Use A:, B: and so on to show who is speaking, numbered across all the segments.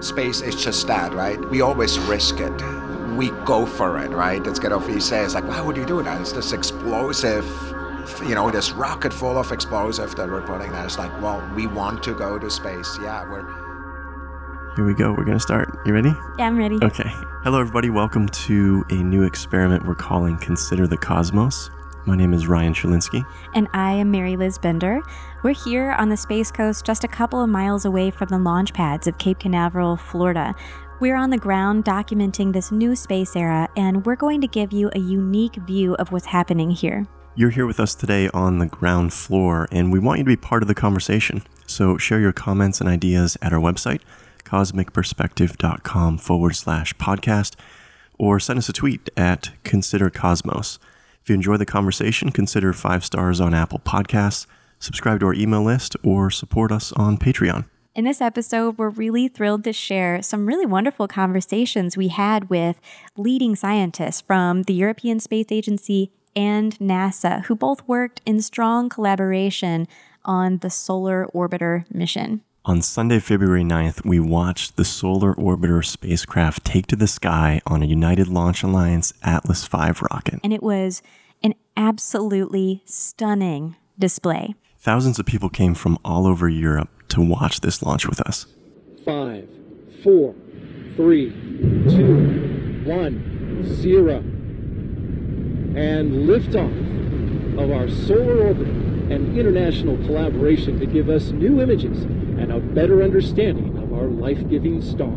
A: space is just that, right? We always risk it. We go for it, right? It's kind of he says like, why would you do that? It's this explosive, you know, this rocket full of explosive that we're putting there. It's like, well, we want to go to space. Yeah, we're.
B: Here we go. We're going to start. You ready?
C: Yeah, I'm ready.
B: Okay. Hello, everybody. Welcome to a new experiment we're calling Consider the Cosmos. My name is Ryan Chylinski.
C: And I am Mary Liz Bender. We're here on the Space Coast, just a couple of miles away from the launch pads of Cape Canaveral, Florida. We're on the ground documenting this new space era, and we're going to give you a unique view of what's happening here.
B: You're here with us today on the ground floor, and we want you to be part of the conversation. So share your comments and ideas at our website, cosmicperspective.com forward slash podcast, or send us a tweet at Consider Cosmos. If you enjoy the conversation, consider five stars on Apple Podcasts, subscribe to our email list, or support us on Patreon.
C: In this episode, we're really thrilled to share some really wonderful conversations we had with leading scientists from the European Space Agency and NASA, who both worked in strong collaboration on the Solar Orbiter mission.
B: On Sunday, February 9th, we watched the Solar Orbiter spacecraft take to the sky on a United Launch Alliance Atlas V rocket.
C: And it was an absolutely stunning display.
B: Thousands of people came from all over Europe to watch this launch with us.
D: Five, four, three, two, one, zero. And liftoff of our solar orbiter and international collaboration to give us new images and a better understanding of our life giving star.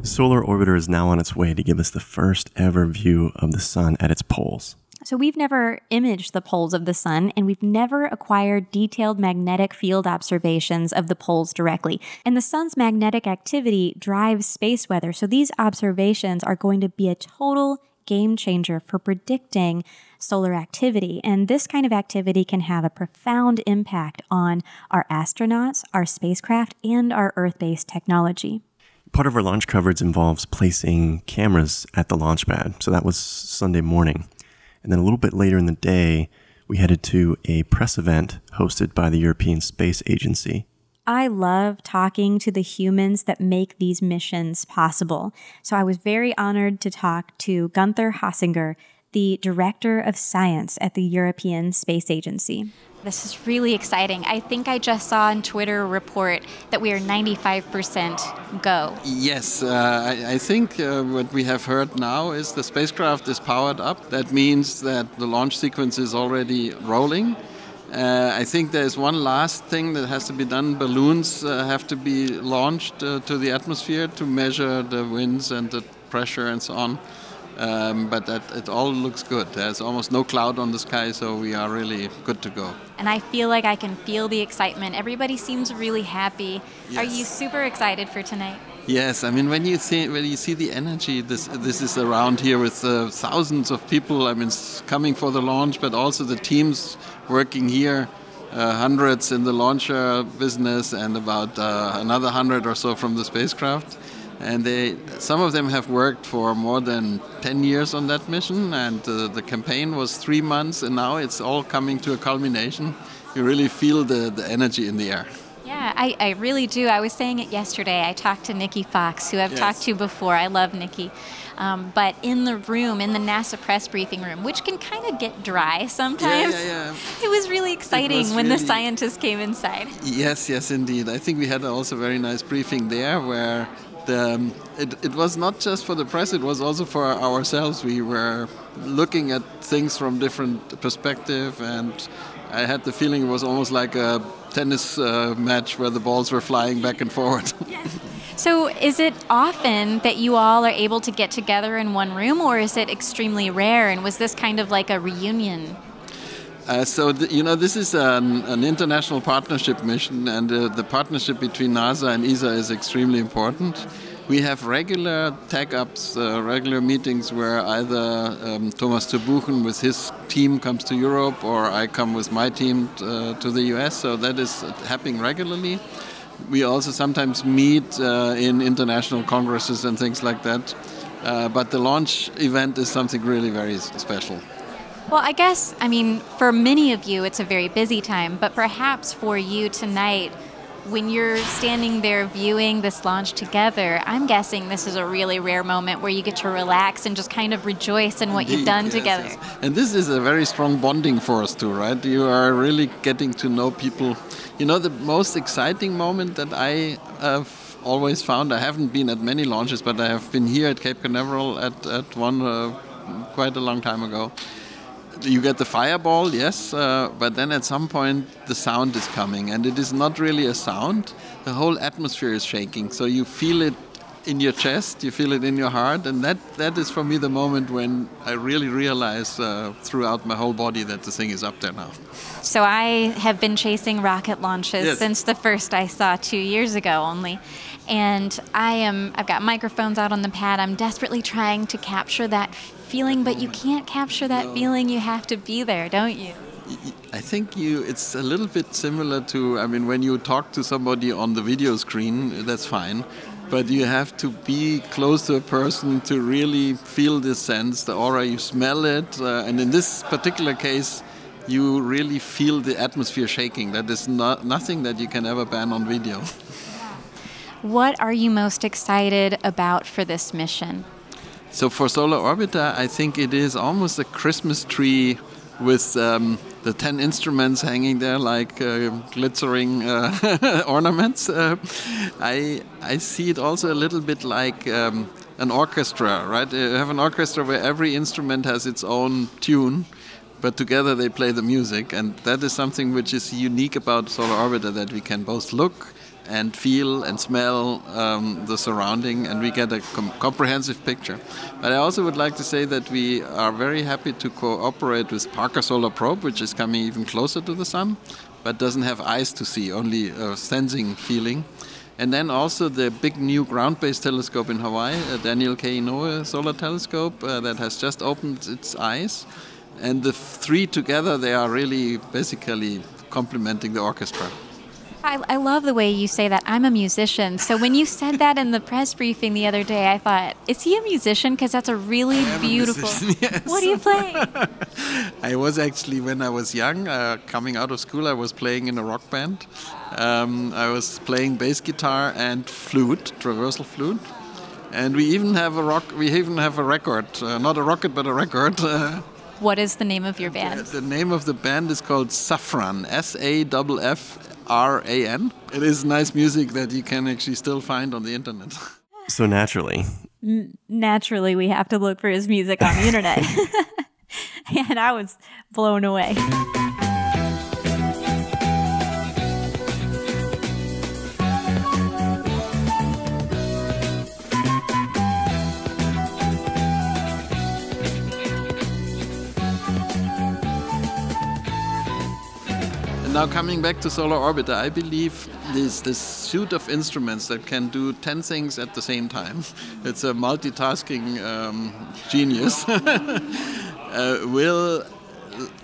B: The Solar Orbiter is now on its way to give us the first ever view of the sun at its poles.
C: So, we've never imaged the poles of the sun, and we've never acquired detailed magnetic field observations of the poles directly. And the sun's magnetic activity drives space weather. So, these observations are going to be a total game changer for predicting solar activity. And this kind of activity can have a profound impact on our astronauts, our spacecraft, and our Earth based technology.
B: Part of our launch coverage involves placing cameras at the launch pad. So that was Sunday morning. And then a little bit later in the day, we headed to a press event hosted by the European Space Agency.
C: I love talking to the humans that make these missions possible. So I was very honored to talk to Gunther Hasinger, the Director of Science at the European Space Agency. This is really exciting. I think I just saw on Twitter a report that we are 95% go.
E: Yes, uh, I, I, think uh, what we have heard now is the spacecraft is powered up. That means that the launch sequence is already rolling. Uh, I think there's one last thing that has to be done. Balloons uh, have to be launched uh, to the atmosphere to measure the winds and the pressure and so on. Um, but that, it all looks good. There's almost no cloud on the sky, so we are really good to go.
C: And I feel like I can feel the excitement. Everybody seems really happy. Yes. Are you super excited for tonight?
E: Yes, I mean when you see when you see the energy this this is around here with uh, thousands of people. I mean coming for the launch, but also the teams working here. Uh, hundreds in the launcher business and about uh, another hundred or so from the spacecraft and they some of them have worked for more than 10 years on that mission and uh, the campaign was three months and now it's all coming to a culmination you really feel the, the energy in the air
C: yeah I, I really do i was saying it yesterday i talked to nikki fox who i've yes. talked to before i love nikki um, but in the room, in the NASA press briefing room, which can kind of get dry sometimes.
E: Yeah, yeah, yeah.
C: It was really exciting was when really the scientists came inside.
E: Yes, yes, indeed. I think we had also a very nice briefing there where the, um, it, it was not just for the press, it was also for ourselves. We were looking at things from different perspective and I had the feeling it was almost like a tennis uh, match where the balls were flying back and forward.
C: Yes. So, is it often that you all are able to get together in one room, or is it extremely rare? And was this kind of like a reunion?
E: Uh, so, the, you know, this is an, an international partnership mission, and uh, the partnership between NASA and ESA is extremely important. We have regular tag ups, uh, regular meetings where either um, Thomas Zurbuchen with his team comes to Europe or I come with my team uh, to the US, so that is happening regularly. We also sometimes meet uh, in international congresses and things like that. Uh, but the launch event is something really very special.
C: Well, I guess, I mean, for many of you, it's a very busy time, but perhaps for you tonight, when you're standing there viewing this launch together, I'm guessing this is a really rare moment where you get to relax and just kind of rejoice in what
E: Indeed,
C: you've done
E: yes,
C: together.
E: yes. And this is a very strong bonding force too, right? You are really getting to know people. You know, the most exciting moment that I have always found, I haven't been at many launches, but I have been here at Cape Canaveral at, at one uh, quite a long time ago. You get the fireball, yes, uh, but then at some point the sound is coming, and it is not really a sound. The whole atmosphere is shaking, so you feel it in your chest, you feel it in your heart, and that, that is for me the moment when I really realize uh, throughout my whole body that the thing is up there now.
C: So I have been chasing rocket launches
E: Yes.
C: since the first I saw two years ago only. And I am I've got microphones out on the pad. I'm desperately trying to capture that feeling, but you can't capture that feeling. You have to be there, don't you?
E: I think you it's a little bit similar to I mean when you talk to somebody on the video screen that's fine but you have to be close to a person to really feel this sense the aura you smell it uh, and in this particular case you really feel the atmosphere shaking that is not nothing that you can ever ban on video
C: What are you most excited about for this mission?
E: So for Solar Orbiter, I think it is almost a Christmas tree with um, the 10 instruments hanging there like uh, glittering uh, ornaments. Uh, I, I see it also a little bit like um, an orchestra, right? You have an orchestra where every instrument has its own tune. But together they play the music, and that is something which is unique about Solar Orbiter that we can both look and feel and smell um, the surrounding, and we get a com- comprehensive picture. But I also would like to say that we are very happy to cooperate with Parker Solar Probe, which is coming even closer to the sun, but doesn't have eyes to see, only a sensing feeling. And then also the big new ground-based telescope in Hawaii, uh, Daniel K. Inouye Solar Telescope, uh, that has just opened its eyes. And the three together, they are really basically complementing the orchestra.
C: I, I love the way you say that. I'm a musician. So when you said that in the press briefing the other day, I thought, is he a musician? Because that's a really
E: a
C: beautiful.
E: musician, yes.
C: What do you play?
E: I was actually, when I was young, uh, coming out of school, I was playing in a rock band. Um, I was playing bass guitar and flute, traversal flute. And we even have a rock. We even have a record, uh, not a rocket, but a record. Uh,
C: what is the name of your band?
E: The name of the band is called Saffran, S A F F R A N. It is nice music that you can actually still find on the internet.
B: So naturally,
C: Naturally, we have to look for his music on the internet. and I was blown away.
E: Now coming back to Solar Orbiter, I believe this this suite of instruments that can do ten things at the same time. It's a multitasking um, genius. uh, will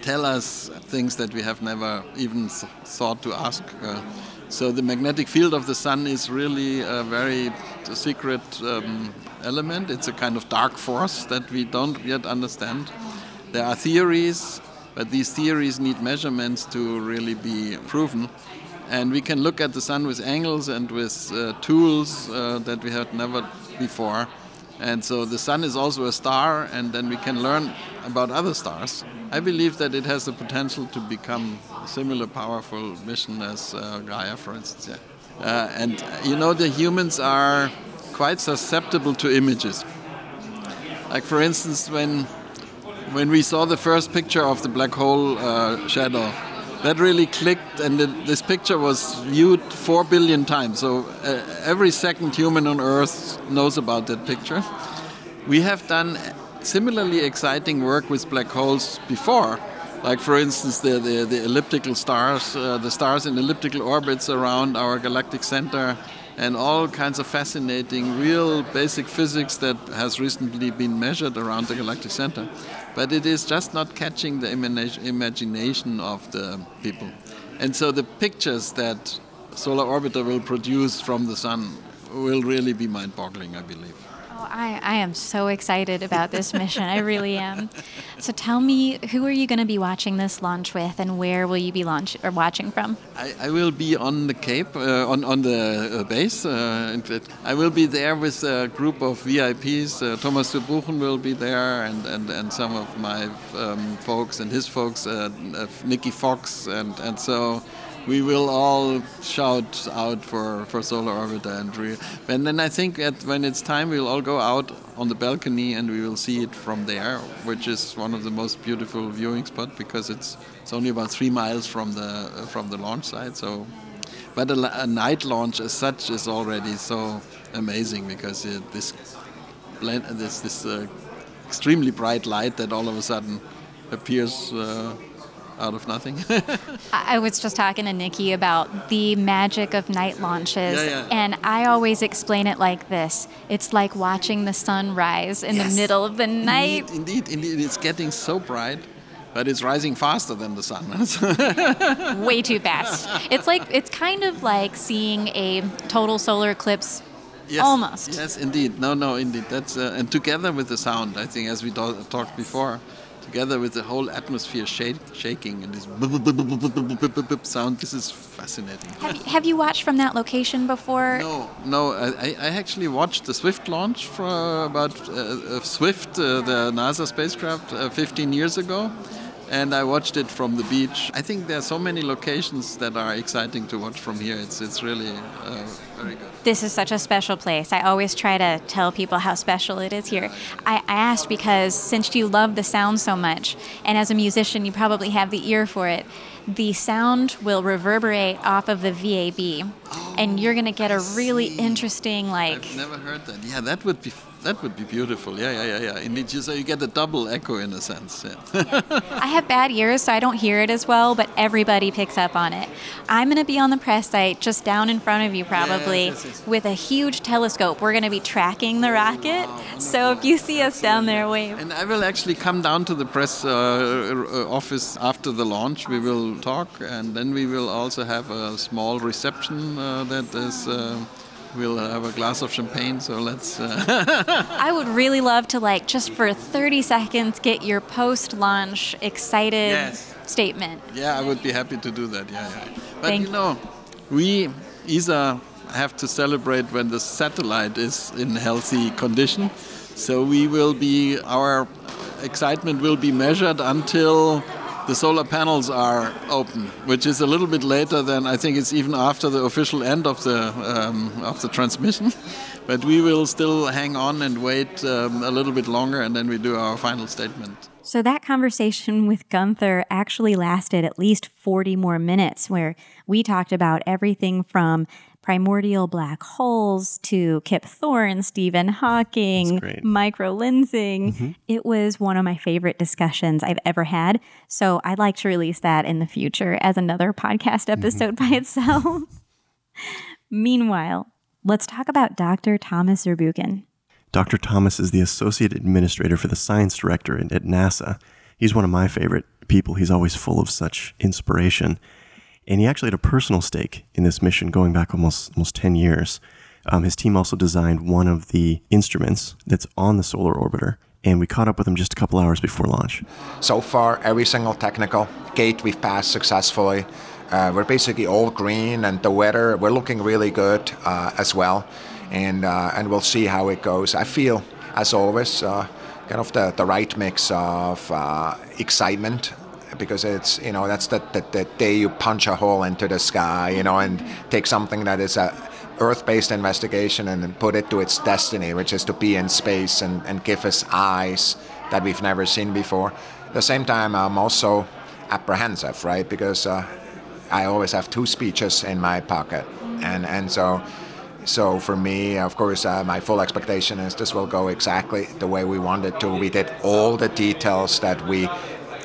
E: tell us things that we have never even th- thought to ask. Uh, so the magnetic field of the sun is really a very secret um, element. It's a kind of dark force that we don't yet understand. There are theories, but these theories need measurements to really be proven. And we can look at the sun with angles and with uh, tools uh, that we had never before. And so the sun is also a star, and then we can learn about other stars. I believe that it has the potential to become a similar powerful mission as uh, Gaia, for instance. Yeah. Uh, and you know, the humans are quite susceptible to images. Like, for instance, when when we saw the first picture of the black hole uh, shadow, that really clicked, and this picture was viewed four billion times. So uh, every second human on Earth knows about that picture. We have done similarly exciting work with black holes before, like for instance the, the, the elliptical stars, uh, the stars in elliptical orbits around our galactic center, and all kinds of fascinating, real basic physics that has recently been measured around the galactic center. But it is just not catching the imagination of the people. And so the pictures that Solar Orbiter will produce from the sun will really be mind boggling, I believe.
C: I, I am so excited about this mission. I really am. So tell me, who are you going to be watching this launch with, and where will you be launch or watching from?
E: I, I will be on the Cape, uh, on on the uh, base. Uh, I will be there with a group of VIPs. Uh, Thomas Zurbuchen will be there, and, and, and some of my um, folks and his folks, uh, Nicky Fox, and and so we will all shout out for, for Solar Orbiter and re- and then I think that when it's time we'll all go out on the balcony and we will see it from there, which is one of the most beautiful viewing spots because it's it's only about three miles from the from the launch site. So, but a, a night launch as such is already so amazing because it, this blend this this uh, extremely bright light that all of a sudden appears. Uh, out of nothing.
C: I was just talking to Nikki about the magic of night launches,
E: yeah, yeah.
C: and I always explain it like this: it's like watching the sun rise in
E: yes.
C: the middle of the night.
E: Indeed, indeed, indeed, it's getting so bright. But it's rising faster than the sun.
C: Way too fast. It's like it's kind of like seeing a total solar eclipse
E: Yes,
C: Almost.
E: Yes, indeed. No, no, indeed. That's uh, and together with the sound, I think, as we do- talked before, together with the whole atmosphere shake, shaking and this sound. This is fascinating.
C: Have you, have you watched from that location before?
E: No, no. I, I actually watched the Swift launch for about uh, Swift, uh, the NASA spacecraft, uh, 15 years ago. And I watched it from the beach. I think there are so many locations that are exciting to watch from here. It's, it's really uh, very good.
C: This is such a special place. I always try to tell people how special it is here. I, I asked because since you love the sound so much, and as a musician, you probably have the ear for it, the sound will reverberate off of the VAB, and you're going to get a really interesting, like.
E: I've never heard that. Yeah, that would be that would be beautiful. Yeah, yeah, yeah, yeah. Indeed, so you get a double echo in a sense. Yeah.
C: I have bad ears, so I don't hear it as well, but everybody picks up on it. I'm going to be on the press site just down in front of you, probably,
E: Yes, yes,
C: with a huge telescope. We're going to be tracking the rocket. So if you see us down there, wave.
E: And I will actually come down to the press uh, office after the launch. We will talk, and then we will also have a small reception uh, that is. Uh, we'll have a glass of champagne. So let's. Uh,
C: I would really love to, like, just for 30 seconds, get your post launch excited
E: Yes.
C: statement.
E: yeah, I would be happy to do that. Yeah, yeah. But
C: Thank
E: you know, we ESA have to celebrate when the satellite is in healthy condition. So we will be our excitement will be measured until the solar panels are open, which is a little bit later than I think it's even after the official end of the um, of the transmission. But we will still hang on and wait um, a little bit longer, and then we do our final statement.
C: So that conversation with Gunther actually lasted at least 40 more minutes, where we talked about everything from primordial black holes to Kip Thorne, Stephen Hawking,
B: great. Mm-hmm.
C: microlensing. It was one of my favorite discussions I've ever had. So I'd like to release that in the future as another podcast
B: Mm-hmm.
C: episode by itself. Meanwhile, let's talk about Dr. Thomas Zurbuchen.
B: Dr. Thomas is the associate administrator for the science director at, at NASA. He's one of my favorite people. He's always full of such inspiration. And he actually had a personal stake in this mission going back almost almost 10 years. Um, his team also designed one of the instruments that's on the solar orbiter. And we caught up with him just a couple hours before launch.
A: So far, every single technical gate we've passed successfully. Uh, we're basically all green, and the weather we're looking really good uh, as well. And uh, and we'll see how it goes. I feel, as always, uh, kind of the, the right mix of uh, excitement because it's you know that's the, the, the day you punch a hole into the sky, you know, and take something that is a Earth-based investigation and put it to its destiny, which is to be in space and, and give us eyes that we've never seen before. At the same time, I'm also apprehensive, right? Because uh, I always have two speeches in my pocket, and and so. So for me, of course, uh, my full expectation is this will go exactly the way we wanted to. We did all the details that we,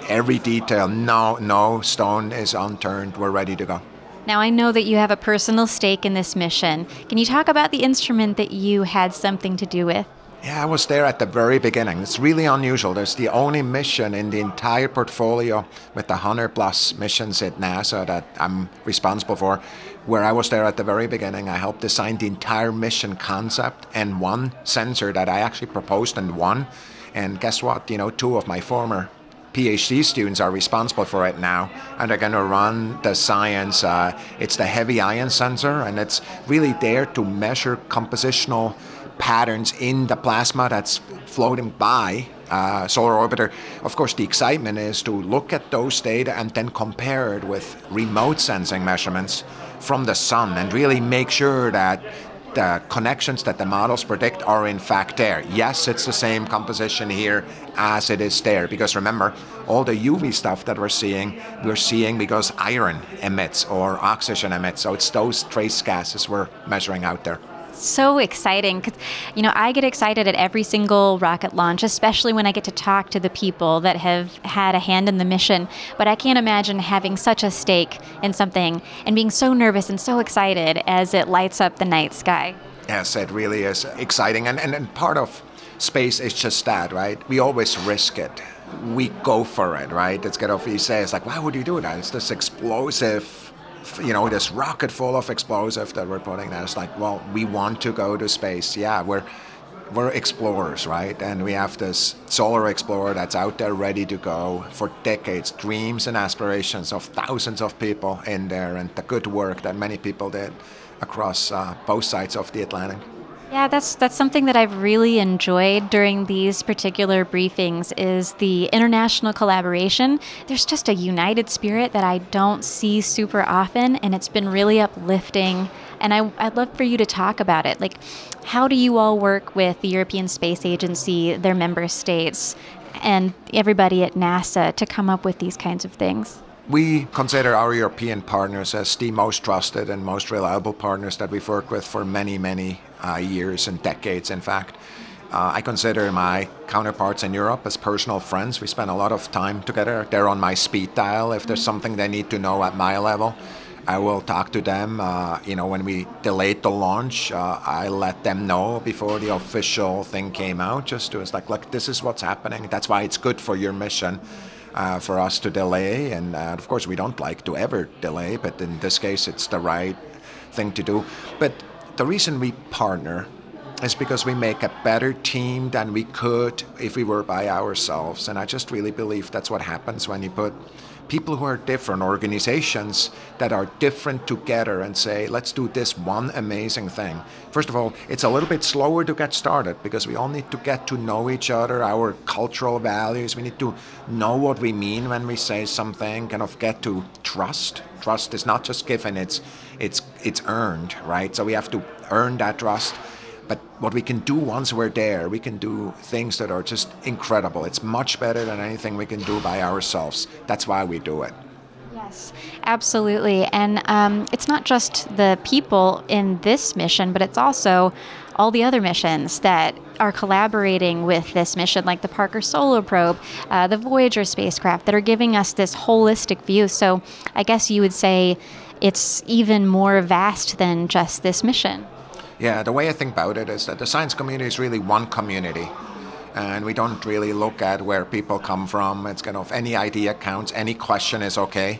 A: every detail, no no stone is unturned. We're ready to go.
C: Now, I know that you have a personal stake in this mission. Can you talk about the instrument that you had something to do with?
A: Yeah, I was there at the very beginning. It's really unusual. There's the only mission in the entire portfolio with the 100 plus missions at NASA that I'm responsible for, where I was there at the very beginning. I helped design the entire mission concept and one sensor that I actually proposed and won. And guess what? You know, two of my former PhD students are responsible for it now, and they're going to run the science. Uh, it's the heavy ion sensor, and it's really there to measure compositional patterns in the plasma that's floating by uh, solar orbiter. Of course, the excitement is to look at those data and then compare it with remote sensing measurements from the sun and really make sure that the connections that the models predict are in fact there. Yes, it's the same composition here as it is there, because remember, all the UV stuff that we're seeing, we're seeing because iron emits or oxygen emits. So it's those trace gases we're measuring out there
F: so exciting because you know i get excited at every single rocket launch especially when i get to talk to the people that have had a hand in the mission. But i can't imagine having such a stake in something and being so nervous and so excited as it lights up the night sky.
A: Yes it really is exciting. And, and, and part of space is just that right? We always risk it. We go for it right? It's kind of you say it's like why would you do that? It's this explosive you know, this rocket full of explosive that we're putting there. It's like, well, we want to go to space. Yeah, we're we're explorers, right? And we have this solar explorer that's out there ready to go for decades, dreams and aspirations of thousands of people in there, and the good work that many people did across uh, both sides of the Atlantic.
F: Yeah, that's that's something that I've really enjoyed during these particular briefings is the international collaboration. There's just a united spirit that I don't see super often and it's been really uplifting and I, I'd love for you to talk about it. Like how do you all work with the European Space Agency, their member states, and everybody at NASA to come up with these kinds of things?
A: We consider our European partners as the most trusted and most reliable partners that we've worked with for many, many uh, years and decades, in fact. Uh, I consider my counterparts in Europe as personal friends. We spend a lot of time together. They're on my speed dial. If there's something they need to know at my level, I will talk to them. Uh, you know, when we delayed the launch, uh, I let them know before the official thing came out. Just to it's like, look, this is what's happening. That's why it's good for your mission uh, for us to delay. And uh, of course, we don't like to ever delay, but in this case, it's the right thing to do. But the reason we partner is because we make a better team than we could if we were by ourselves. And I just really believe that's what happens when you put people who are different, organizations that are different together and say, let's do this one amazing thing. First of all, it's a little bit slower to get started because we all need to get to know each other, our cultural values. We need to know what we mean when we say something, kind of get to trust. Trust is not just given, it's it's it's earned, right? So we have to earn that trust but what we can do once we're there, we can do things that are just incredible. It's much better than anything we can do by ourselves. That's why we do it.
F: Yes, absolutely. And um, it's not just the people in this mission, but it's also all the other missions that are collaborating with this mission, like the Parker Solar Probe, uh, the Voyager spacecraft, that are giving us this holistic view. So I guess you would say it's even more vast than just this mission.
A: Yeah, the way I think about it is that the science community is really one community. And we don't really look at where people come from. It's kind of any idea counts, any question is okay.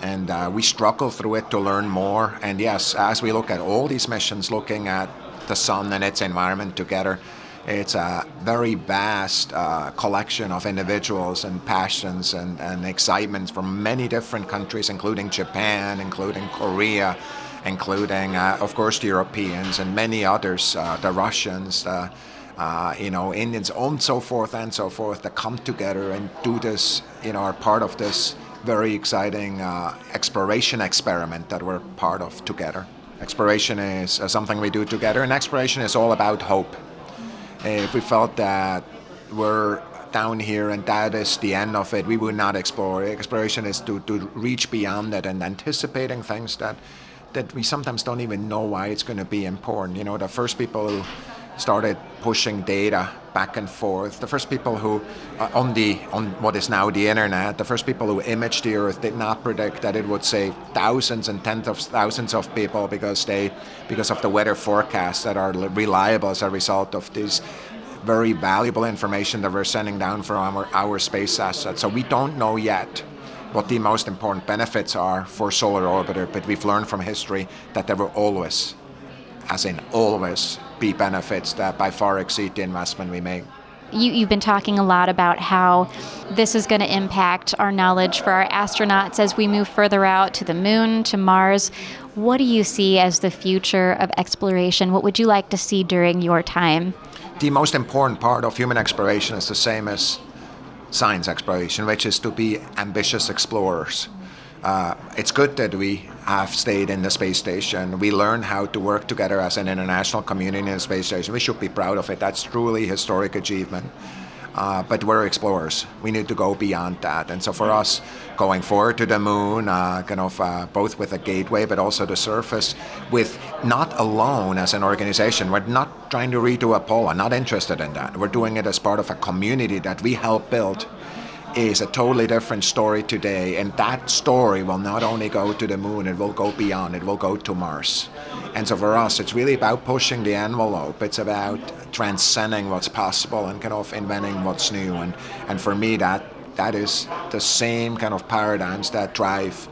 A: And uh, we struggle through it to learn more. And yes, as we look at all these missions, looking at the sun and its environment together, it's a very vast uh, collection of individuals and passions and, and excitements from many different countries, including Japan, including Korea, including, uh, of course, the Europeans and many others, uh, the Russians, uh, you know, Indians, and so forth and so forth, that come together and do this, you know, are part of this very exciting exploration experiment that we're part of together. Exploration is something we do together, and exploration is all about hope. If we felt that we're down here and that is the end of it, we would not explore. Exploration is to, to reach beyond it and anticipating things that that we sometimes don't even know why it's going to be important. You know, the first people who started pushing data back and forth, the first people who uh, on the on what is now the internet, the first people who imaged the Earth did not predict that it would save thousands and tens of thousands of people because they because of the weather forecasts that are reliable as a result of this very valuable information that we're sending down from our, our space assets. So we don't know yet what the most important benefits are for Solar Orbiter, but we've learned from history that there will always, as in always, be benefits that by far exceed the investment we make.
C: You, you've been talking a lot about how this is going to impact our knowledge for our astronauts as we move further out to the moon, to Mars. What do you see as the future of exploration? What would you like to see during your time?
A: The most important part of human exploration is the same as science exploration, which is to be ambitious explorers. Uh, it's good that we have stayed in the space station. We learned how to work together as an international community in the space station. We should be proud of it. That's truly historic achievement. Uh, but we're explorers. We need to go beyond that. And so for us, going forward to the moon, uh, kind of uh, both with a gateway, but also the surface, with not alone as an organization. We're not trying to redo Apollo. Not interested in that. We're doing it as part of a community that we help build is a totally different story today. And that story will not only go to the moon, it will go beyond, it will go to Mars. And so for us, it's really about pushing the envelope. It's about transcending what's possible and kind of inventing what's new. And, and for me, that that is the same kind of paradigms that drive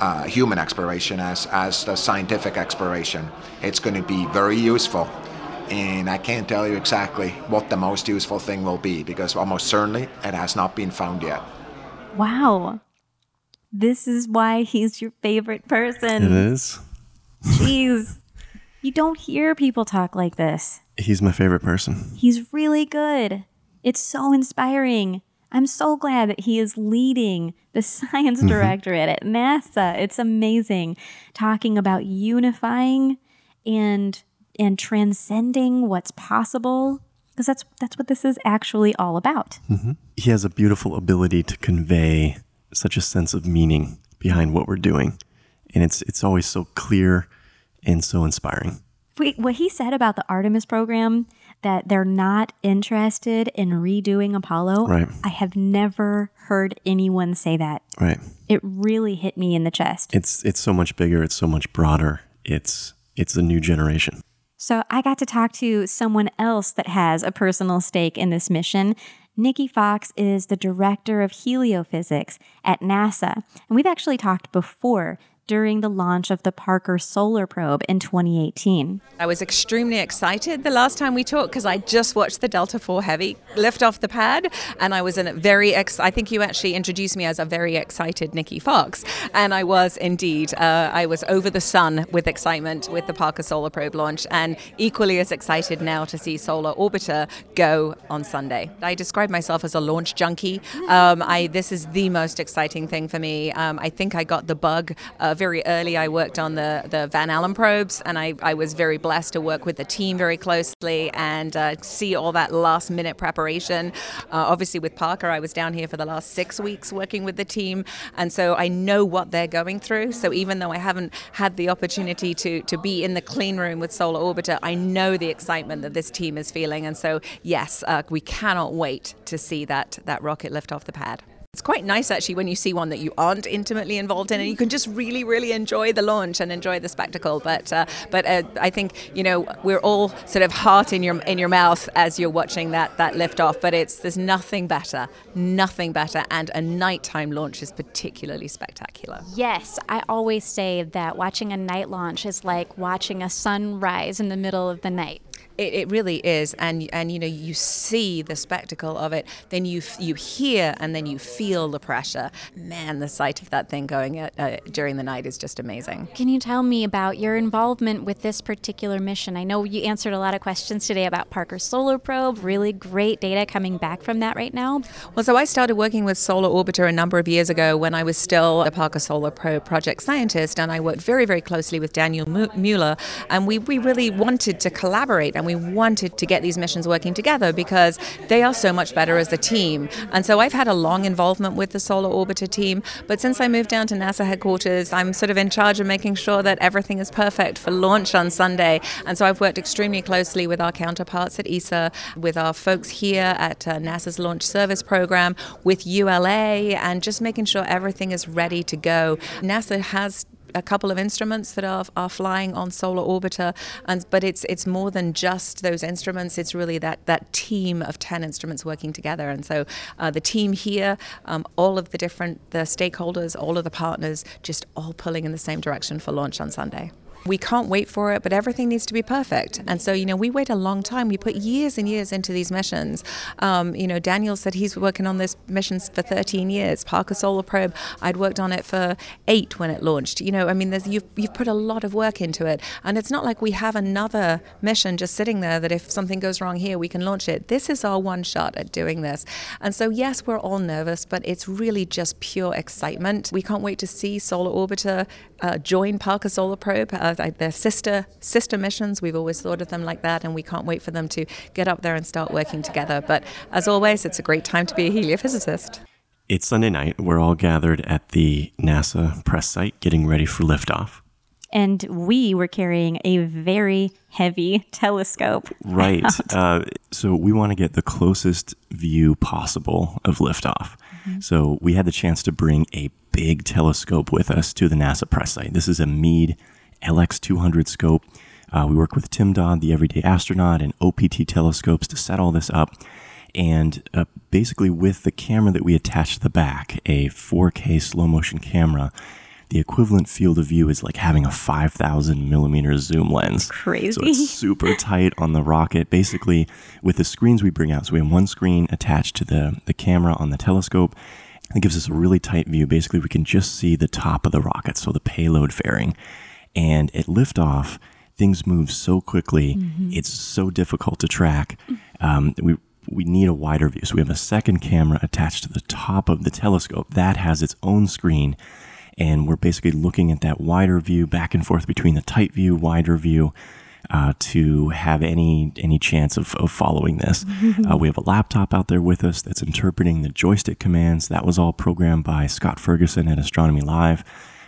A: uh, human exploration as, as the scientific exploration. It's going to be very useful and I can't tell you exactly what the most useful thing will be because almost certainly it has not been found yet.
C: Wow. This is why he's your favorite person.
B: It is.
C: Jeez. you don't hear people talk like this.
B: He's my favorite person.
C: He's really good. It's so inspiring. I'm so glad that he is leading the science mm-hmm. directorate at NASA. It's amazing talking about unifying and and transcending what's possible because that's that's what this is actually all about.
B: Mm-hmm. He has a beautiful ability to convey such a sense of meaning behind what we're doing, and it's it's always so clear and so inspiring.
C: Wait, what he said about the Artemis program that they're not interested in redoing Apollo.
B: Right.
C: I have never heard anyone say that.
B: Right.
C: It really hit me in the chest.
B: It's it's so much bigger. It's so much broader. It's it's a new generation.
C: So I got to talk to someone else that has a personal stake in this mission. Nikki Fox is the director of heliophysics at NASA. And we've actually talked before during the launch of the Parker Solar Probe in 2018.
G: I was extremely excited the last time we talked because I just watched the Delta IV Heavy lift off the pad, and I was in a very ex- I think you actually introduced me as a very excited Nikki Fox, and I was indeed. Uh, I was over the sun with excitement with the Parker Solar Probe launch, and equally as excited now to see Solar Orbiter go on Sunday. I describe myself as a launch junkie. Um, I this is the most exciting thing for me. Um, I think I got the bug of very early, I worked on the, the Van Allen probes, and I, I was very blessed to work with the team very closely and uh, see all that last minute preparation. Uh, obviously, with Parker, I was down here for the last six weeks working with the team, and so I know what they're going through. So even though I haven't had the opportunity to, to be in the clean room with Solar Orbiter, I know the excitement that this team is feeling. And so, yes, uh, we cannot wait to see that, that rocket lift off the pad. It's quite nice actually when you see one that you aren't intimately involved in, and you can just really, really enjoy the launch and enjoy the spectacle. But uh, but uh, I think you know we're all sort of heart in your in your mouth as you're watching that that lift off. But it's there's nothing better, nothing better, and a nighttime launch is particularly spectacular.
C: Yes, I always say that watching a night launch is like watching a sunrise in the middle of the night.
G: It, it, really is, and and you know you see the spectacle of it, then you you hear and then you feel the pressure. Man, the sight of that thing going at, uh, during the night is just amazing.
C: Can you tell me about your involvement with this particular mission? I know you answered a lot of questions today about Parker Solar Probe. Really great data coming back from that right now.
G: Well, so I started working with Solar Orbiter a number of years ago when I was still a Parker Solar Probe project scientist, and I worked very very closely with Daniel Mueller, and we we really wanted to collaborate and we wanted to get these missions working together because they are so much better as a team. And so I've had a long involvement with the Solar Orbiter team, but since I moved down to NASA headquarters, I'm sort of in charge of making sure that everything is perfect for launch on Sunday. And so I've worked extremely closely with our counterparts at ESA, with our folks here at uh, NASA's Launch Service Program, with ULA, and just making sure everything is ready to go. NASA has a couple of instruments that are, are flying on Solar Orbiter, and but it's it's more than just those instruments. It's really that that team of ten instruments working together. And so uh, the team here, um, all of the different the stakeholders, all of the partners, just all pulling in the same direction for launch on Sunday. We can't wait for it, but everything needs to be perfect. And so, you know, we wait a long time. We put years and years into these missions. Um, you know, Daniel said he's working on this missions for 13 years. Parker Solar Probe, I'd worked on it for eight when it launched. You know, I mean, you've, you've put a lot of work into it. And it's not like we have another mission just sitting there that if something goes wrong here, we can launch it. This is our one shot at doing this. And so, yes, we're all nervous, but it's really just pure excitement. We can't wait to see Solar Orbiter uh, join Parker Solar Probe. Uh, they're sister sister missions. We've always thought of them like that, and we can't wait for them to get up there and start working together. But as always, it's a great time to be a heliophysicist.
B: It's Sunday night. We're all gathered at the NASA press site getting ready for liftoff.
C: And we were carrying a very heavy telescope.
B: Right. Uh, so we want to get the closest view possible of liftoff. Mm-hmm. So we had the chance to bring a big telescope with us to the NASA press site. This is a Meade LX200 scope. Uh, we work with Tim Dodd, the everyday astronaut, and OPT telescopes to set all this up. And uh, basically, with the camera that we attach to the back, a 4K slow motion camera, the equivalent field of view is like having a 5,000 millimeter zoom lens.
C: Crazy.
B: So it's super tight on the rocket. Basically, with the screens we bring out, so we have one screen attached to the, the camera on the telescope. It gives us a really tight view. Basically, we can just see the top of the rocket, so the payload fairing. And at liftoff, things move so quickly, mm-hmm. it's so difficult to track. Um, we we need a wider view. So we have a second camera attached to the top of the telescope that has its own screen. And we're basically looking at that wider view back and forth between the tight view, wider view, uh, to have any any chance of, of following this. uh, we have a laptop out there with us that's interpreting the joystick commands. That was all programmed by Scott Ferguson at Astronomy Live.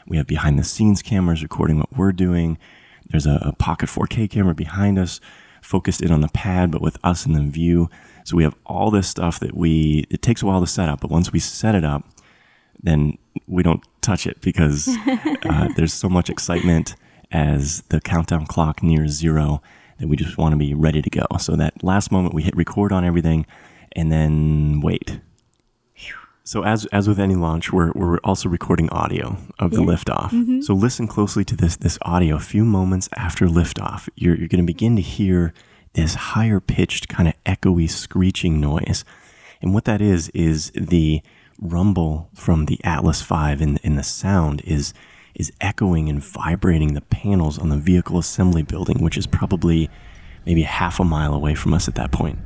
B: We have behind the scenes cameras recording what we're doing. There's a, a, pocket 4K camera behind us, focused in on the pad, but with us in the view. So we have all this stuff that we, it takes a while to set up, but once we set it up, then we don't touch it because uh, there's so much excitement as the countdown clock nears zero that we just want to be ready to go. So that last moment we hit record on everything and then wait so as as with any launch, we're we're also recording audio of the yeah. liftoff. Mm-hmm. So listen closely to this this audio. A few moments after liftoff, you're you're going to begin to hear this higher pitched kind of echoey screeching noise, and what that is is the rumble from the Atlas V and, and the sound is is echoing and vibrating the panels on the vehicle assembly building, which is probably maybe half a mile away from us at that point.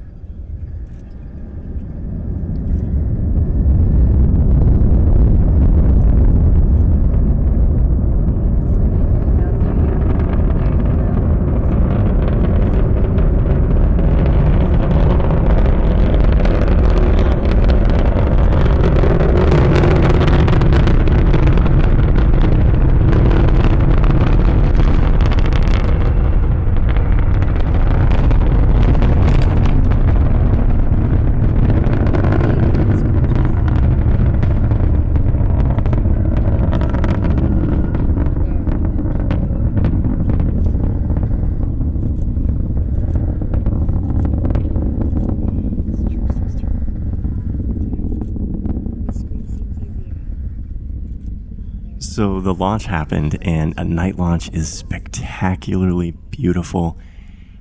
B: So the launch happened, and a night launch is spectacularly beautiful.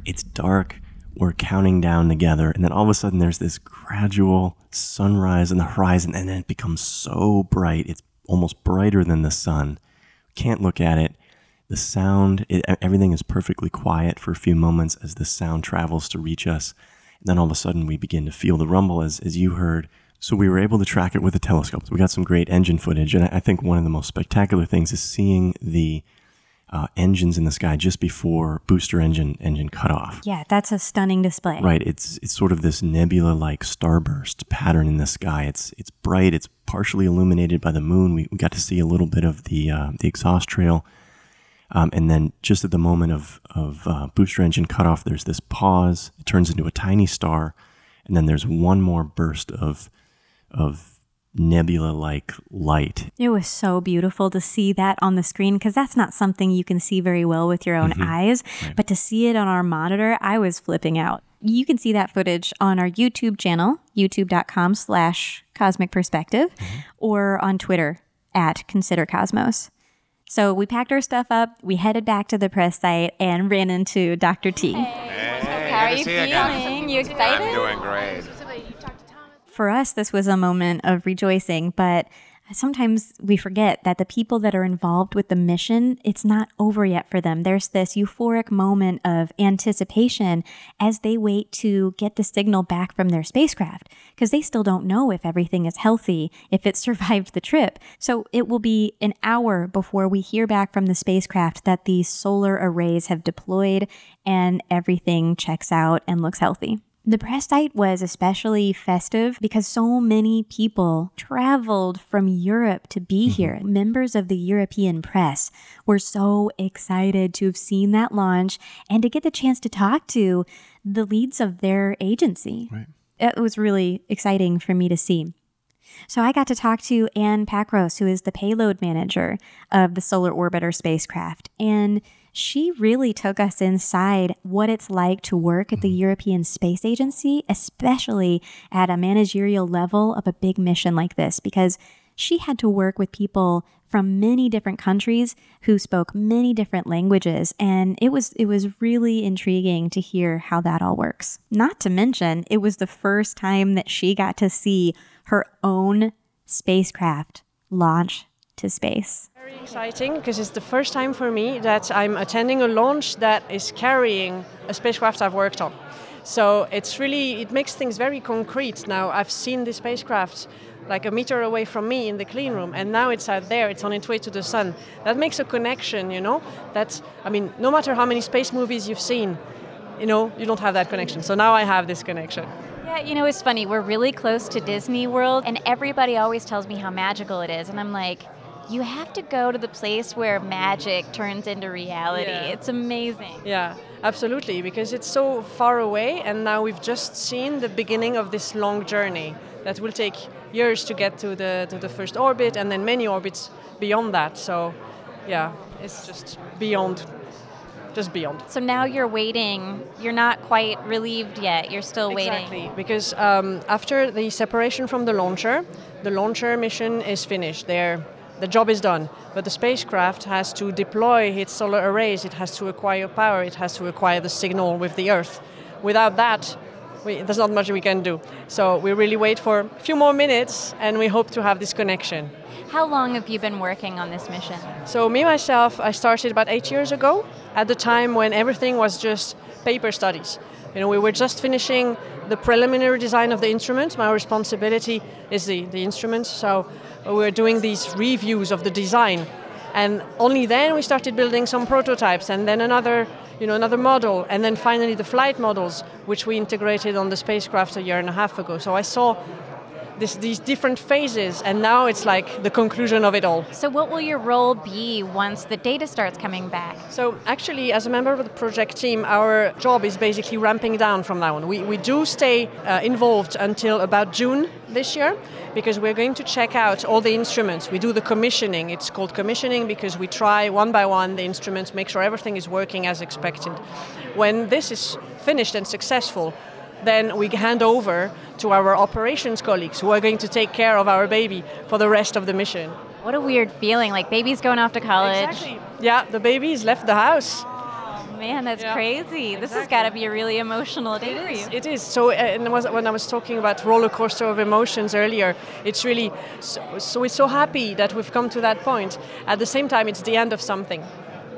B: It's dark. We're counting down together, and then all of a sudden, there's this gradual sunrise on the horizon, and then it becomes so bright. It's almost brighter than the sun. Can't look at it. The sound, it, everything is perfectly quiet for a few moments as the sound travels to reach us. And then all of a sudden, we begin to feel the rumble, as, as you heard so we were able to track it with a telescope. we got some great engine footage. And I think one of the most spectacular things is seeing the uh, engines in the sky just before booster engine engine cutoff.
C: Yeah, that's a stunning display.
B: Right. It's it's sort of this nebula like starburst pattern in the sky. It's it's bright. It's partially illuminated by the moon. We, we got to see a little bit of the uh, the exhaust trail. Um, and then just at the moment of, of uh, booster engine cutoff, there's this pause. It turns into a tiny star. And then there's one more burst of of nebula like light.
C: It was so beautiful to see that on the screen because that's not something you can see very well with your own mm-hmm. eyes. But to see it on our monitor, I was flipping out. You can see that footage on our YouTube channel, youtube.com slash cosmic perspective, mm-hmm. or on Twitter at Consider Cosmos. So we packed our stuff up, we headed back to the press site and ran into Dr. T.
F: How are you feeling? You excited?
A: I'm doing great.
C: For us, this was a moment of rejoicing, but sometimes we forget that the people that are involved with the mission, it's not over yet for them. There's this euphoric moment of anticipation as they wait to get the signal back from their spacecraft because they still don't know if everything is healthy, if it survived the trip. So it will be an hour before we hear back from the spacecraft that these solar arrays have deployed and everything checks out and looks healthy. The press site was especially festive because so many people traveled from Europe to be mm-hmm. here. Members of the European press were so excited to have seen that launch and to get the chance to talk to the leads of their agency. It was really exciting for me to see. So I got to talk to Anne Pacros, who is the payload manager of the Solar Orbiter spacecraft, and she really took us inside what it's like to work at the mm-hmm. European Space Agency, especially at a managerial level of a big mission like this, because she had to work with people from many different countries who spoke many different languages and it was it was really intriguing to hear how that all works. Not to mention it was the first time that she got to see her own spacecraft launch to space.
H: Very exciting because it's the first time for me that I'm attending a launch that is carrying a spacecraft I've worked on. So it's really it makes things very concrete. Now I've seen the spacecraft like a meter away from me in the clean room and now it's out there it's on its way to the sun that makes a connection you know that's i mean no matter how many space movies you've seen you know you don't have that connection so now i have this connection
F: Yeah, you know, it's funny. We're really close to Disney World, and everybody always tells me how magical it is. And I'm like, you have to go to the place where magic turns into reality.
H: Yeah.
F: It's amazing.
H: Yeah, absolutely, because it's so far away, and now we've just seen the beginning of this long journey that will take years to get to the to the first orbit, and then many orbits beyond that. So, yeah, it's just beyond, just beyond.
F: So now you're waiting. You're not quite relieved yet. You're still waiting.
H: Exactly, because um, after the separation from the launcher, the launcher mission is finished. There, the job is done. But the spacecraft has to deploy its solar arrays. It has to acquire power. It has to acquire the signal with the Earth. Without that, we, there's not much we can do. So we really wait for a few more minutes, and we hope to have this connection.
F: How long have you been working on this mission?
H: So me myself, I started about eight years ago, at the time when everything was just paper studies. You know, we were just finishing the preliminary design of the instrument. My responsibility is the, the instrument, so we were doing these reviews of the design. And only then we started building some prototypes and then another, you know, another model, and then finally the flight models, which we integrated on the spacecraft a year and a half ago. So I saw this, these different phases, and now it's like the conclusion of it all.
F: So, what will your role be once the data starts coming back?
H: So, actually, as a member of the project team, our job is basically ramping down from now on. We, we do stay uh, involved until about June this year because we're going to check out all the instruments. We do the commissioning. It's called commissioning because we try one by one the instruments, make sure everything is working as expected. When this is finished and successful, then we hand over to our operations colleagues who are going to take care of our baby for the rest of the mission.
F: What a weird feeling. Like baby's going off to college.
H: Exactly. Yeah, the baby's left the house.
F: Oh, man, that's
H: Yeah.
F: crazy. This has got to be a really emotional day for you.
H: It is. So, uh, and was, when I was talking about roller coaster of emotions earlier, it's really so, so. We're so happy that we've come to that point. At the same time, it's the end of something.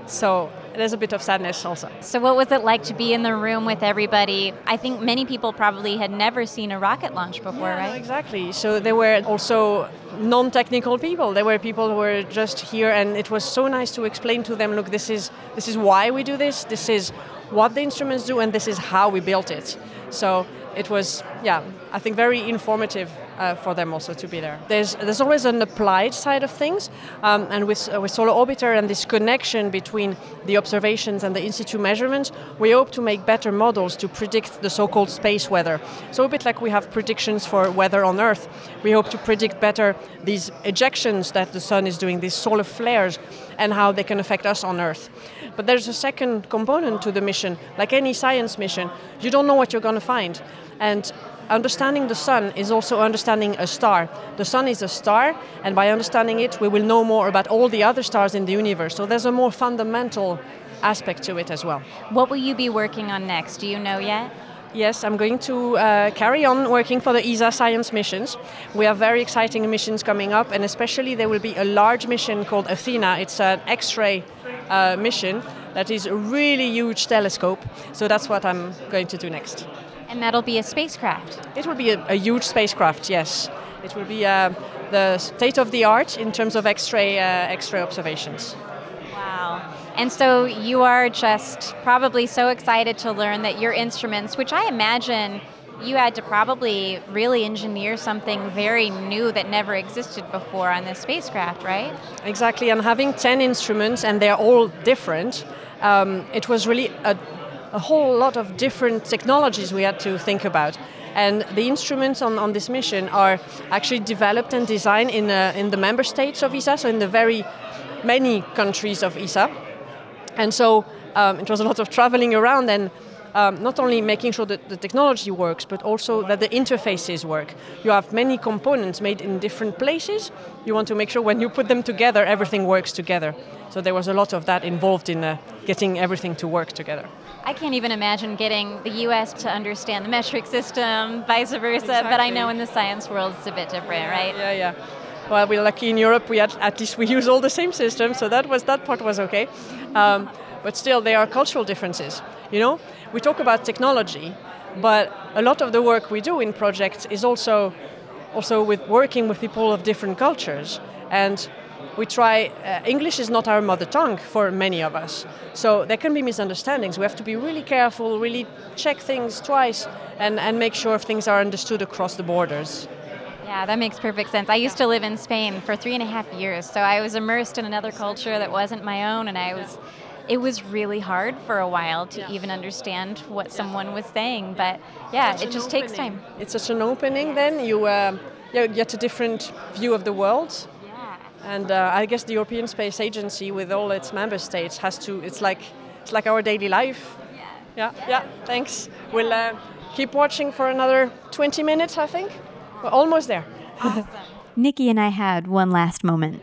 H: So there's a bit of sadness also.
F: So, what was it like to be in the room with everybody? I think many people probably had never seen a rocket launch before,
H: Yeah, no,
F: right?
H: exactly. So there were also non-technical people. There were people who were just here, and it was so nice to explain to them, look, this is this is why we do this. This is what the instruments do, and this is how we built it. So it was, yeah, I think very informative uh, for them also to be there. There's there's always an applied side of things, um, and with uh, with Solar Orbiter and this connection between the observations and the in situ measurements, we hope to make better models to predict the so-called space weather. So a bit like we have predictions for weather on Earth, we hope to predict better these ejections that the sun is doing, these solar flares, and how they can affect us on Earth. But there's a second component to the mission. Like any science mission, you don't know what you're going to find, and understanding the sun is also understanding a star. The sun is a star, and by understanding it, we will know more about all the other stars in the universe. So there's a more fundamental aspect to it as well.
F: What will you be working on next? Do you know yet?
H: Yes, I'm going to uh, carry on working for the ESA science missions. We have very exciting missions coming up, and especially there will be a large mission called Athena. It's an X ray uh, mission that is a really huge telescope. So that's what I'm going to do next.
F: And that'll be a spacecraft.
H: It will be a, a huge spacecraft, yes. It will be uh, the state of the art in terms of X-ray uh, X-ray observations.
F: Wow. And so you are just probably so excited to learn that your instruments, which I imagine you had to probably really engineer something very new that never existed before on this spacecraft, right?
H: Exactly. And having 10 instruments and they're all different, um, it was really a a whole lot of different technologies we had to think about. And the instruments on, on this mission are actually developed and designed in, uh, in the member states of ESA, so in the very many countries of ESA. And so um, it was a lot of traveling around and um, not only making sure that the technology works, but also that the interfaces work. You have many components made in different places. You want to make sure when you put them together, everything works together. So there was a lot of that involved in uh, getting everything to work together.
F: I can't even imagine getting the US to understand the metric system, vice versa, exactly. but I know in the science world it's a bit different, right?
H: Yeah, yeah. Well, we're lucky in Europe. We had, at least we use all the same system, so that was that part was okay. Um, but still, there are cultural differences. You know, we talk about technology, but a lot of the work we do in projects is also also with working with people of different cultures and we try uh, english is not our mother tongue for many of us so there can be misunderstandings we have to be really careful really check things twice and, and make sure things are understood across the borders
F: yeah, that makes perfect sense. I used to live in Spain for three and a half years, so I was immersed in another culture that wasn't my own, and I was it was really hard for a while to yeah. even understand what someone was saying. But yeah, it just
H: opening.
F: takes time.
H: It's such an opening. Then you uh, you get a different view of the world. Yeah. And uh, I guess the European Space Agency, with all its member states, has to. It's like it's like our daily life. Yeah. Yeah. Yeah. yeah. Thanks. We'll uh, keep watching for another 20 minutes. I think we're almost there.
C: Awesome. Nicky and I had one last moment.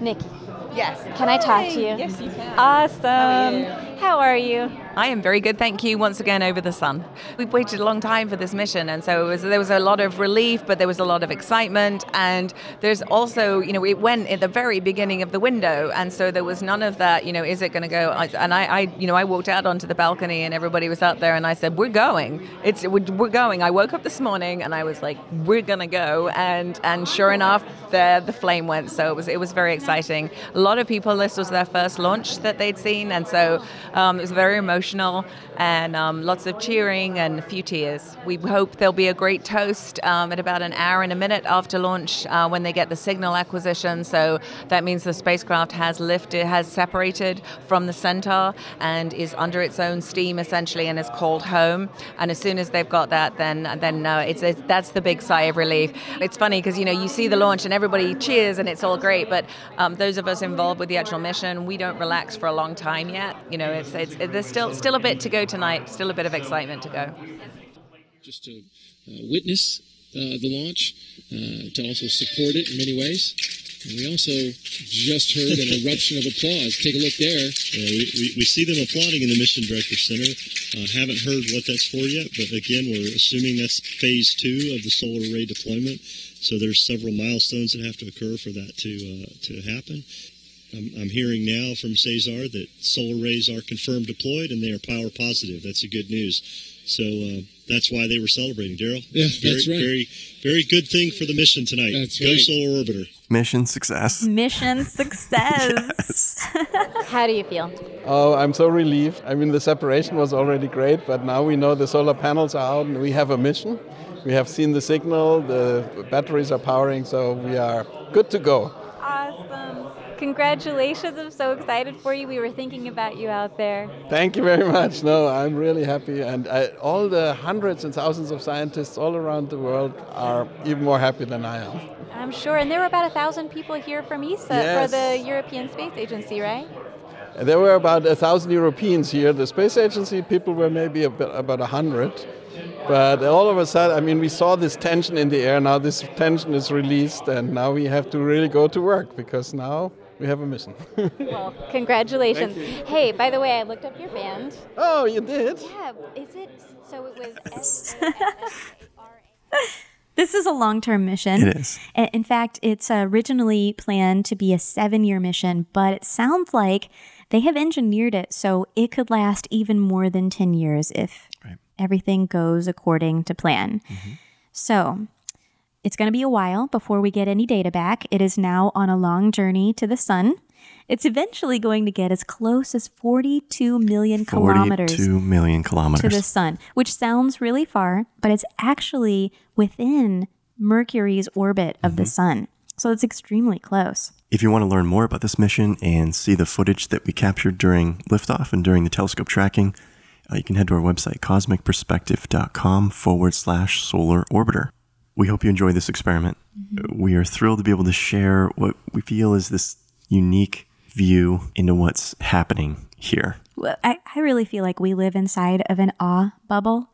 F: Nicky.
G: Yes.
F: Can I talk to you?
G: Yes, you can.
F: Awesome. How are you?
G: I am very good, thank you. Once again, over the sun. We've waited a long time for this mission, and so was, there was a lot of relief, but there was a lot of excitement. And there's also, you know, it went at the very beginning of the window, and so there was none of that. You know, is it going to go? And I, I, you know, I walked out onto the balcony, and everybody was out there, and I said, "We're going. It's we're going." I woke up this morning, and I was like, "We're going to go," and and sure enough, the the flame went. So it was it was very exciting. A lot of people, this was their first launch that they'd seen, and so um, it was very emotional and um, lots of cheering and a few tears. We hope there'll be a great toast um, at about an hour and a minute after launch uh, when they get the signal acquisition. So that means the spacecraft has lifted, has separated from the Centaur and is under its own steam essentially and is called home. And as soon as they've got that, then then uh, it's, it's, that's the big sigh of relief. It's funny because you know you see the launch and everybody cheers and it's all great, but um, those of us involved with the actual mission, we don't relax for a long time yet. You know, it's, it's it, there's still still a bit to go tonight. Still a bit of excitement to go.
I: Just to uh, witness uh, the launch, uh, to also support it in many ways. And we also just heard an eruption of applause. Take a look there.
J: Yeah, we, we, we, see them applauding in the Mission Director Center. Uh, haven't heard what that's for yet, but again, we're assuming that's phase two of the solar array deployment. So there's several milestones that have to occur for that to uh, to happen. I'm, I'm, hearing now from Cesar that solar arrays are confirmed deployed and they are power positive. That's a good news. So uh, that's why they were celebrating. Derrol,
D: Yeah,
J: very,
D: that's right.
J: Very, very good thing for the mission tonight.
D: That's
J: Go
D: right.
J: Solar Orbiter.
B: Mission success.
C: Mission success.
F: How do you feel?
E: Oh, I'm so relieved. I mean, the separation was already great, but now we know the solar panels are out and we have a mission. We have seen the signal, the batteries are powering, so we are good to go.
F: Awesome. Congratulations. I'm so excited for you. We were thinking about you out there.
E: Thank you very much. No, I'm really happy. And I, all the hundreds and thousands of scientists all around the world are even more happy than I am.
F: I'm sure. And there were about a thousand people here from ESA for the European Space Agency, right?
E: There were about a thousand Europeans here. The space agency people were maybe about a hundred. But all of a sudden, I mean, we saw this tension in the air. Now this tension is released, and now we have to really go to work because now we have a mission.
F: Well, congratulations. Hey, by the way, I looked up your band.
E: oh, you did?
F: Yeah, is it? So it was. S A R A.
C: This is a long term mission.
B: It is.
C: I- In fact, it's originally planned to be a seven year mission, but it sounds like they have engineered it so it could last even more than 10 years if everything goes according to plan. Mm-hmm. So it's going to be a while before we get any data back. It is now on a long journey to the sun. It's eventually going to get as close as 42 million kilometers
B: 42 million kilometers.
C: to the sun, which sounds really far, but it's actually within Mercury's orbit of the sun. So it's extremely close.
B: If you want to learn more about this mission and see the footage that we captured during liftoff and during the telescope tracking, uh, you can head to our website, cosmicperspective.com forward slash solar orbiter. We hope you enjoy this experiment. Mm-hmm. We are thrilled to be able to share what we feel is this unique view into what's happening here.
C: Well, I, I really feel like we live inside of an awe bubble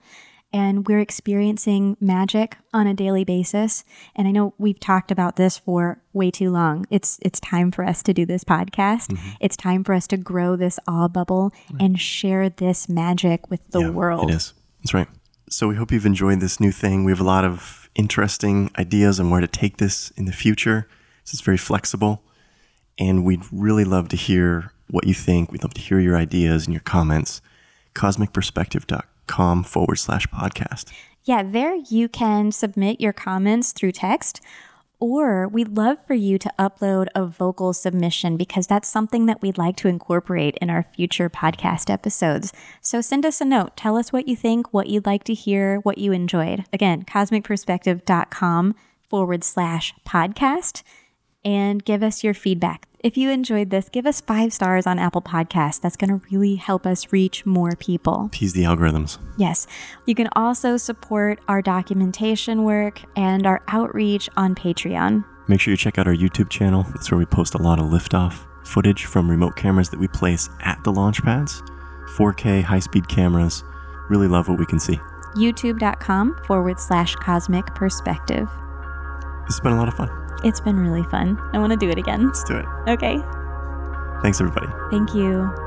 C: and we're experiencing magic on a daily basis. And I know we've talked about this for way too long. It's it's time for us to do this podcast. Mm-hmm. It's time for us to grow this awe bubble and share this magic with the
B: Yeah,
C: world.
B: It is. That's right. So we hope you've enjoyed this new thing. We have a lot of interesting ideas on where to take this in the future. This is very flexible. And we'd really love to hear what you think. We'd love to hear your ideas and your comments. Cosmicperspective.com forward slash podcast.
C: Yeah, there you can submit your comments through text, or we'd love for you to upload a vocal submission because that's something that we'd like to incorporate in our future podcast episodes. So send us a note. Tell us what you think, what you'd like to hear, what you enjoyed. Again, cosmicperspective.com forward slash podcast and give us your feedback. If you enjoyed this, give us five stars on Apple Podcasts. That's going to really help us reach more people.
B: Tease the algorithms.
C: Yes. You can also support our documentation work and our outreach on Patreon.
B: Make sure you check out our YouTube channel. That's where we post a lot of liftoff footage from remote cameras that we place at the launch pads. 4K high speed cameras. Really love what we can see.
C: YouTube.com forward slash cosmic perspective.
B: This has been a lot of fun.
C: It's been really fun. I want to do it again.
B: Let's do it.
C: Okay.
B: Thanks, everybody.
C: Thank you.